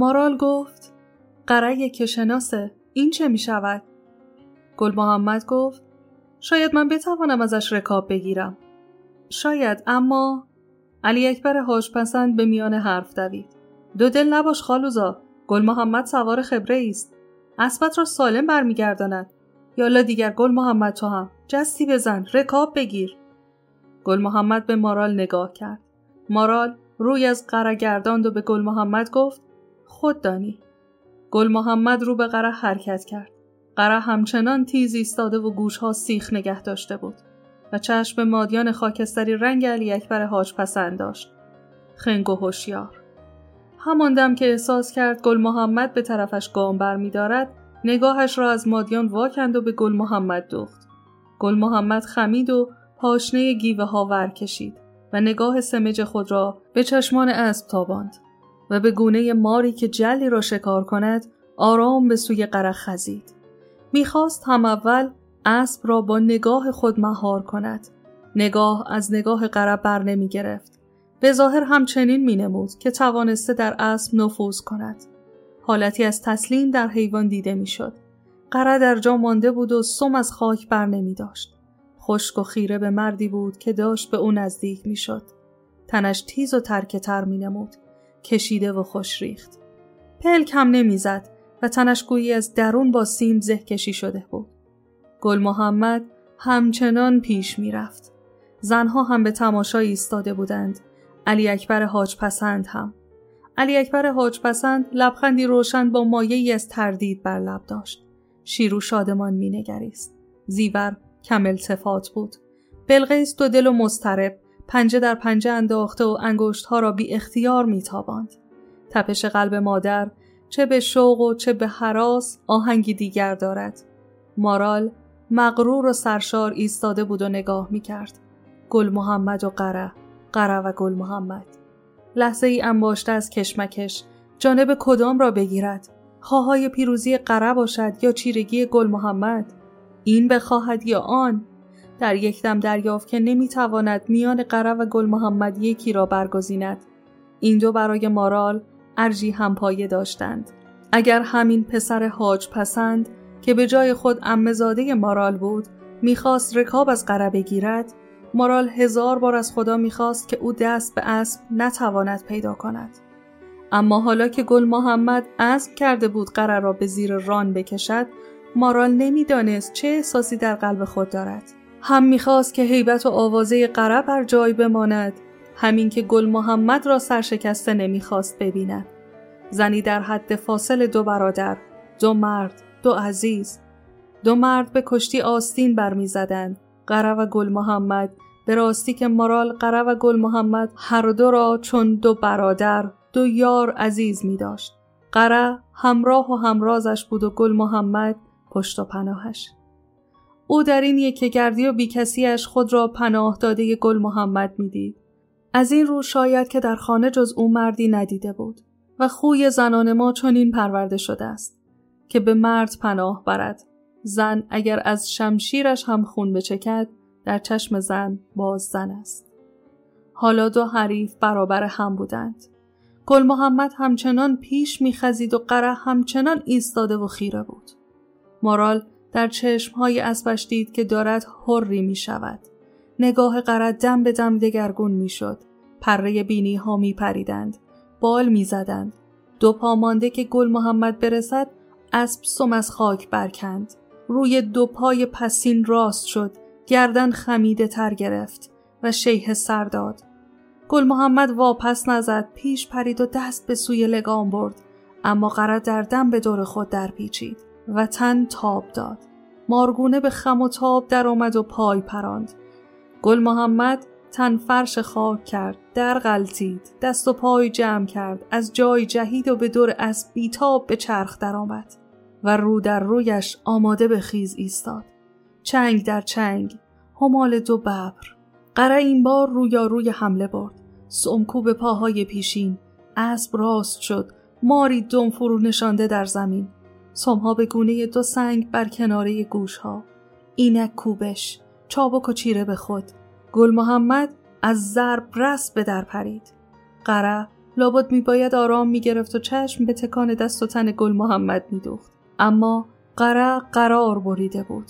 مارال گفت قره که شناسه این چه می شود؟ گل محمد گفت شاید من بتوانم ازش رکاب بگیرم. شاید اما علی اکبر هاش پسند به میان حرف دوید. دو دل نباش خالوزا. گل محمد سوار خبره است. اسبت را سالم برمیگرداند. یالا دیگر گل محمد تو هم. جستی بزن. رکاب بگیر. گل محمد به مارال نگاه کرد. مارال روی از قره گرداند و به گل محمد گفت خود دانی. گل محمد رو به قره حرکت کرد. قره همچنان تیز ایستاده و گوشها سیخ نگه داشته بود و چشم مادیان خاکستری رنگ علی اکبر حاج پسند داشت. خنگ و هوشیار. همان دم که احساس کرد گل محمد به طرفش گام بر می نگاهش را از مادیان واکند و به گل محمد دوخت. گل محمد خمید و پاشنه گیوه ها ور کشید و نگاه سمج خود را به چشمان اسب تاباند و به گونه ماری که جلی را شکار کند آرام به سوی قره خزید. می‌خواست هم اول اسب را با نگاه خود مهار کند. نگاه از نگاه قرب بر نمی گرفت. به ظاهر همچنین می نمود که توانسته در اسب نفوذ کند. حالتی از تسلیم در حیوان دیده می شد. قره در جا مانده بود و سم از خاک بر نمی داشت. خشک و خیره به مردی بود که داشت به او نزدیک می شد. تنش تیز و ترکه تر می نمود. کشیده و خوش ریخت. پلک هم نمی زد و تنش گویی از درون با سیم زه کشی شده بود. گل محمد همچنان پیش می رفت. زنها هم به تماشا ایستاده بودند. علی اکبر حاج پسند هم. علی اکبر حاج پسند لبخندی روشن با مایه از تردید بر لب داشت. شیرو شادمان می نگریست. زیور کم التفات بود. بلغیس دو دل و مسترب پنجه در پنجه انداخته و انگشت ها را بی اختیار می تاباند. تپش قلب مادر چه به شوق و چه به حراس آهنگی دیگر دارد. مارال مغرور و سرشار ایستاده بود و نگاه می کرد. گل محمد و قره، قره و گل محمد. لحظه ای انباشته از کشمکش جانب کدام را بگیرد. خواهای پیروزی قره باشد یا چیرگی گل محمد. این بخواهد یا آن. در یک دم دریافت که نمی‌تواند میان قره و گل محمد یکی را برگزیند. این دو برای مارال ارجی همپایه داشتند. اگر همین پسر حاج پسند که به جای خود امزاده مارال بود می‌خواست رکاب از قره بگیرد مارال هزار بار از خدا می‌خواست که او دست به اسب نتواند پیدا کند. اما حالا که گل محمد اسب کرده بود قره را به زیر ران بکشد مارال نمی‌دانست چه احساسی در قلب خود دارد. هم می‌خواست که هیبت و آوازه قره بر جای بماند همین که گل محمد را سرشکسته نمی‌خواست ببیند. زنی در حد فاصل دو برادر، دو مرد، دو عزیز. دو مرد به کشتی آستین برمیزدند. قره و گل محمد به راستی که مارال قره و گل محمد هر دو را چون دو برادر دو یار عزیز می داشت. قره همراه و همرازش بود و گل محمد پشت و پناهش. او در این یک گردی و بیکسیش خود را پناه داده گل محمد می‌دید. از این رو شاید که در خانه جز او مردی ندیده بود و خوی زنان ما چنین پرورده شده است که به مرد پناه برد. زن اگر از شمشیرش هم خون بچکد در چشم زن باز زن است. حالا دو حریف برابر هم بودند. گل محمد همچنان پیش میخزید و قره همچنان ایستاده و خیره بود. مارال در چشمهای اسبش دید که دارد حری می شود نگاه قرد دم به دم دگرگون می‌شد. پره بینی ها می پریدند. بال می زدند. دو پا مانده که گل محمد برسد اسب سم از خاک برکند. روی دو پای پسین راست شد. گردن خمیده تر گرفت و شیه سر داد. گل محمد واپس نزد پیش پرید و دست به سوی لگام برد اما قرد در دم به دور خود در و تن تاب داد. مارگونه به خم و تاب در آمد و پای پراند. گل محمد تن فرش خاک کرد در غلطید دست و پای جمع کرد از جای جهید و به دور اسب بیتاب به چرخ درآمد. و رو در رویش آماده به خیز ایستاد. چنگ در چنگ همال دو ببر. قره این بار رویا روی حمله برد. سمکو به پاهای پیشین اسب راست شد. ماری دم فرو نشانده در زمین. سمها به گونه دو سنگ بر کناره گوشها. اینک کوبش چابک و چیره به خود. گل محمد از ضرب رس به در پرید. قره لابد میباید آرام می‌گرفت و چشم به تکان دست و تن گل محمد میدوخت. اما قره قرار بریده بود.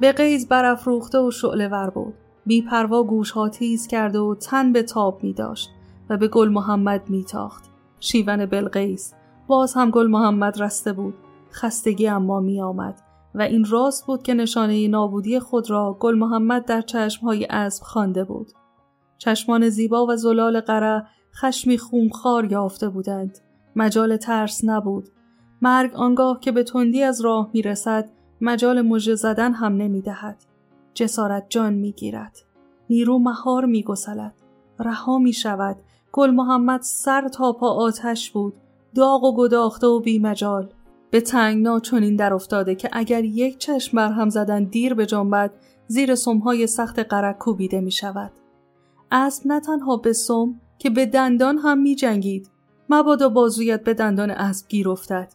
به قیز برافروخته و شعله ور بود. بیپروا گوش ها تیز کرده و تن به تاب می داشت و به گل محمد میتاخت. شیون بلقیس. باز هم گل محمد رسته بود. خستگی اما می آمد و این راست بود که نشانه نابودی خود را گل محمد در چشمهای اسب خوانده بود چشمان زیبا و زلال قره خشمی خونخوار یافته بودند مجال ترس نبود مرگ آنگاه که به تندی از راه می رسد مجال مژه زدن هم نمی دهد. جسارت جان می گیرد. نیرو مهار می گسلد. رها می شود. گل محمد سر تا پا آتش بود. داغ و گداخته و بی مجال. به تنگنا چنین در افتاده که اگر یک چشم بر هم زدن دیر به جنبد زیر سمهای سخت قرق کوبیده می شود. اسب نه تنها به سم که به دندان هم می جنگید. مبادا بازویت به دندان اسب گیر افتد.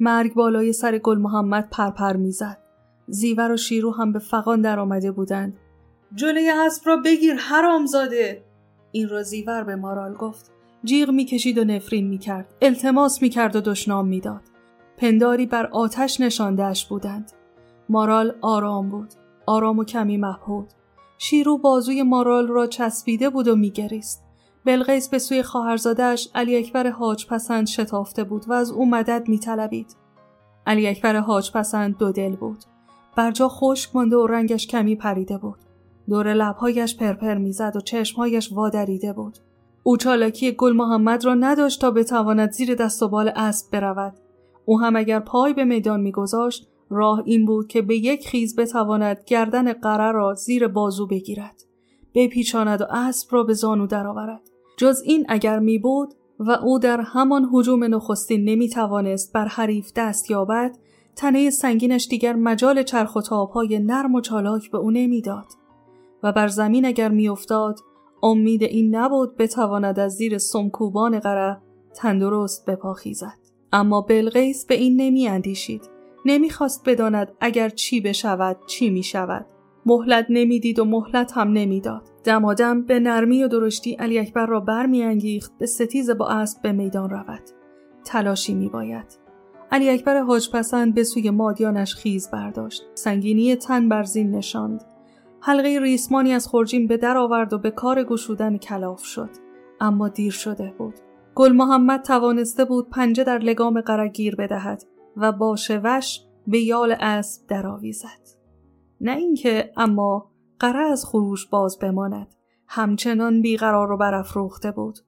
مرگ بالای سر گل محمد پرپر می‌زد. زیور و شیرو هم به فقان در آمده بودند. جلوی اسب را بگیر حرامزاده این را زیور به مارال گفت. جیغ می‌کشید و نفرین می‌کرد. التماس می‌کرد و دشنام می‌داد. پنداری بر آتش نشاندهش بودند. مارال آرام بود. آرام و کمی مبهود. شیرو بازوی مارال را چسبیده بود و میگریست. بلغیس به سوی خواهرزادهاش علی اکبر حاج پسند شتافته بود و از او مدد میطلبید. علی اکبر حاج پسند دو دل بود. برجا خشک مانده و رنگش کمی پریده بود. دور لبهایش پرپر می‌زد و چشمهایش وادریده بود. او چالاکی گل محمد را نداشت تا بتواند زیر دست و بال اسب برود. او هم اگر پای به میدان میگذاشت راه این بود که به یک خیز بتواند گردن قره را زیر بازو بگیرد. بپیچاند و اسب را به زانو درآورد. جز این اگر می بود و او در همان حجوم نخستین نمی توانست بر حریف دست یابد تنه سنگینش دیگر مجال چرخ و تابهای نرم و چالاک به او نمی‌داد و بر زمین اگر میافتاد امید این نبود بتواند از زیر سمکوبان قره تندرست بپاخیزد اما بلغیس به این نمی اندیشید. نمی‌خواست بداند اگر چی بشود چی می شود. مهلت نمی‌دید و مهلت هم نمی‌داد دمادم به نرمی و درشتی علی اکبر را برمیانگیخت به ستیز با اسب به میدان رود. تلاشی میباید علی اکبر حاج پسند به سوی مادیانش خیز برداشت. سنگینی تن بر زین نشاند. حلقه ریسمانی از خورجین به در آورد و به کار گشودن کلاف شد. اما دیر شده بود. گل محمد توانسته بود پنجه در لگام قرگیر بدهد و با شوش به یال اسب درآویزد. نه اینکه اما قره از خروش باز بماند همچنان بیقرار و برافروخته بود.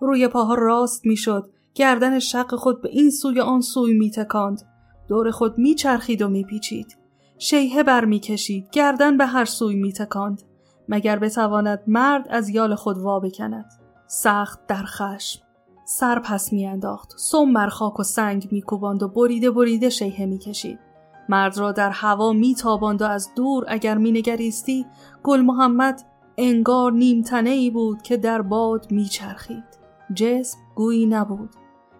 روی پاها راست می‌شد گردن شق خود به این سوی و آن سوی میتکاند. دور خود میچرخید و میپیچید. شیهه بر می‌کشید گردن به هر سوی میتکاند. مگر بتواند مرد از یال خود وا بکند؟ سخت در خشم. سر پس میانداخت. سم بر خاک و سنگ میکوباند و بریده بریده شیهه می‌کشید. مرد را در هوا میتاباند و از دور اگر مینگریستی گل محمد انگار نیمتنه ای بود که در باد میچرخید. جسم گویی نبود.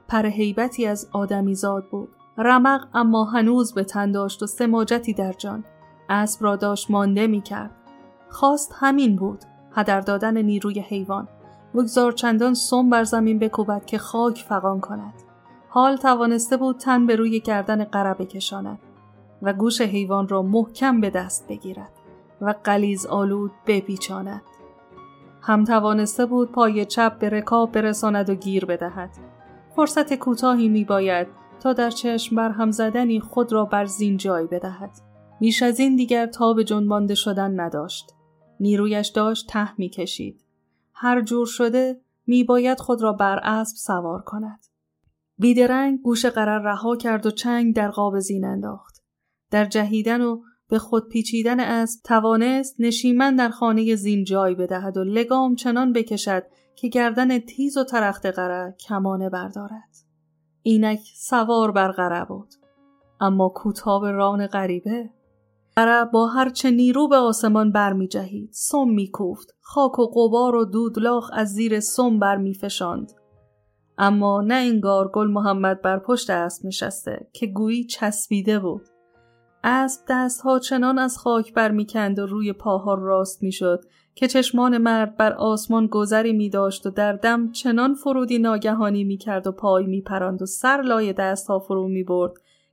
پر حیبتی از آدمی زاد بود. رمق اما هنوز به تن داشت و سماجتی در جان. اسب را داشت مانده می‌کرد. خواست همین بود. هدر دادن نیروی حیوان. بگذار چندان سم بر زمین بکوبد که خاک فقان کند حال توانسته بود تن به روی گردن قره بکشاند و گوش حیوان را محکم به دست بگیرد و قلیز آلود بپیچاند. هم توانسته بود پای چپ به رکاب برساند و گیر بدهد. فرصت کوتاهی می باید تا در چشم بر هم زدنی خود را بر زین جای بدهد. میش از این دیگر تا به جنبانده شدن نداشت. نیرویش داشت ته می کشید. هر جور شده می باید خود را بر اسب سوار کند. بیدرنگ گوش قرار رها کرد و چنگ در قاب زین انداخت. در جهیدن و به خود پیچیدن از توانست نشیمن در خانه زین جای بدهد و لگام چنان بکشد که گردن تیز و ترخت قره کمانه بردارد. اینک سوار بر قره بود. اما کوتاه ران غریبه قره با هرچه نیرو به آسمان برمی جهید. سم می کوفت. خاک و قبار و دودلاخ از زیر سم برمی فشاند. اما نه انگار گل محمد بر پشت اسب نشسته که گویی چسبیده بود. اسب دستها چنان از خاک برمیکند و روی پاها راست می‌شد که چشمان مرد بر آسمان گذری می داشت و در دم چنان فرودی ناگهانی می کرد و پای می پراند و سر لای دست ها فرو می برد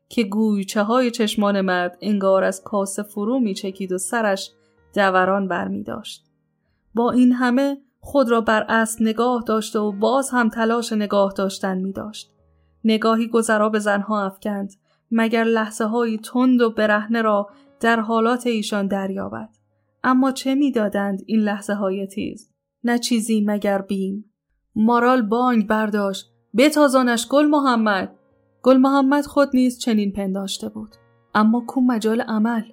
که گویچه های چشمان مرد انگار از کاسه فرو می چکید و سرش دوران بر می داشت. با این همه خود را بر اسب نگاه داشته و باز هم تلاش نگاه داشتن می داشت. نگاهی گذرا به زنها افکند مگر لحظه های تند و برهنه را در حالات ایشان دریابد. اما چه می‌دادند این لحظه های تیز؟ نه چیزی مگر بیم. مارال بانگ برداشت. بتازانش گل محمد. گل محمد خود نیز چنین پنداشته بود. اما کو مجال عمل؟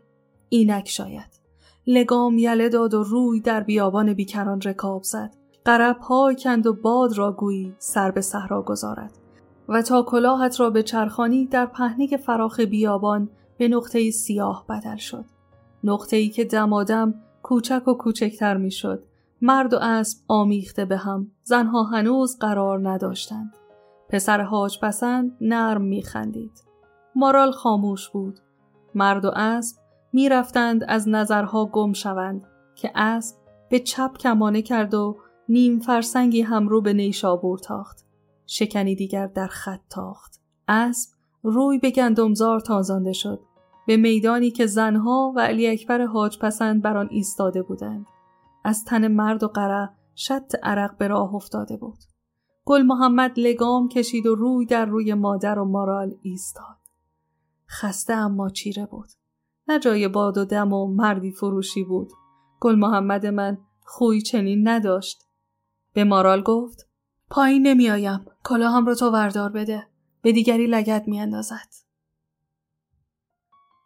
اینک شاید. لگام یله داد و روی در بیابان بیکران رکاب زد. قرب پای کند و باد را گویی سر به صحرا گذارد. و تا کلاهت را به چرخانی در پهنه فراخ بیابان به نقطه سیاه بدل شد. نقطه ای که دمادم کوچک و کوچکتر می شد. مرد و اسب آمیخته به هم. زنها هنوز قرار نداشتند. پسر حاج پسند نرم می خندید. مارال خاموش بود. مرد و اسب می رفتند از نظرها گم شوند که اسب به چپ کمانه کرد و نیم فرسنگی هم رو به نیشابور تاخت. شکنی دیگر در خط تاخت. اسب روی به گندمزار تازانده شد. به میدانی که زنها و علی اکبر حاج پسند بر آن ایستاده بودند. از تن مرد و قره شط عرق به راه افتاده بود. گل محمد لگام کشید و روی در روی مادر و مارال ایستاد. خسته اما چیره بود. نه جای باد و دم و مردی فروشی بود. گل محمد من خوی چنین نداشت. به مارال گفت پایین نمیآیم. کلاهم رو تو وردار بده. به دیگری لگت میاندازد.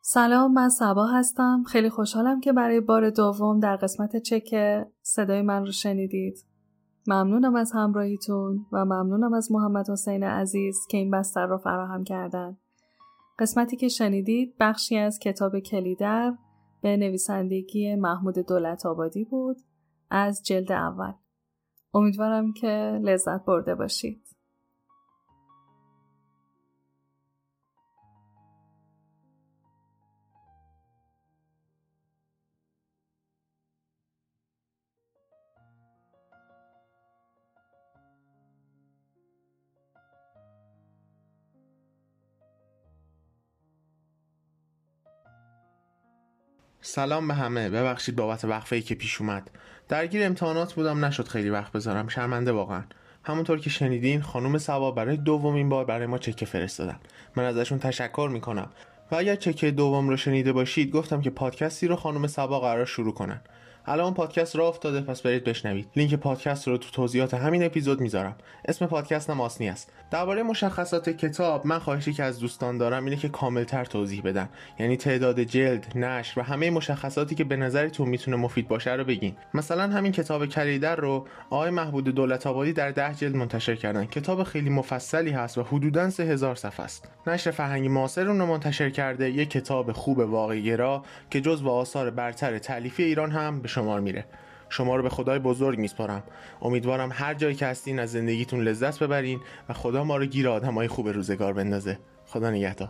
سلام من سبا هستم خیلی خوشحالم که برای بار دوم در قسمت چک صدای من رو شنیدید ممنونم از همراهیتون و ممنونم از محمد حسین عزیز که این بستر رو فراهم کردن. قسمتی که شنیدید بخشی از کتاب کلیدر به نویسندگی محمود دولت آبادی بود از جلد اول. امیدوارم که لذت برده باشید. سلام به همه. ببخشید بابت وقفه ای که پیش اومد. درگیر امتحانات بودم. نشد خیلی وقت بذارم. شرمنده واقعا. همونطور که شنیدین خانم سوا برای دومین بار برای ما چکه فرستادن. من ازشون تشکر می‌کنم. و اگر چکه دوم رو شنیده باشید گفتم که پادکستی رو خانم سبا قرار شروع کنن. الان پادکست را افتاده پس برید بشنوید. لینک پادکست رو تو توضیحات همین اپیزود می‌ذارم. اسم پادکست هم آسنی است. درباره مشخصات کتاب من خواهشی که از دوستان دارم اینه که کاملتر توضیح بدن. یعنی تعداد جلد نشر و همه مشخصاتی که به نظرتون می‌تونه مفید باشه رو بگین. مثلا همین کتاب کلیدر رو آقای محبود دولت آبادی در ده جلد منتشر کردن. کتاب خیلی مفصلی هست و حدودا سه هزار صفحه است. نشر فرهنگی معاصر اون رو منتشر کرده یک کتاب خوب واقعی گرا که جزو آثار برتر تالیفی ایران هم به شمار میره. شما رو به خدای بزرگ میسپارم. امیدوارم هر جایی که هستین از زندگیتون لذت ببرین و خدا ما رو گیر آدمای خوب روزگار بندازه. خدا نگهدار.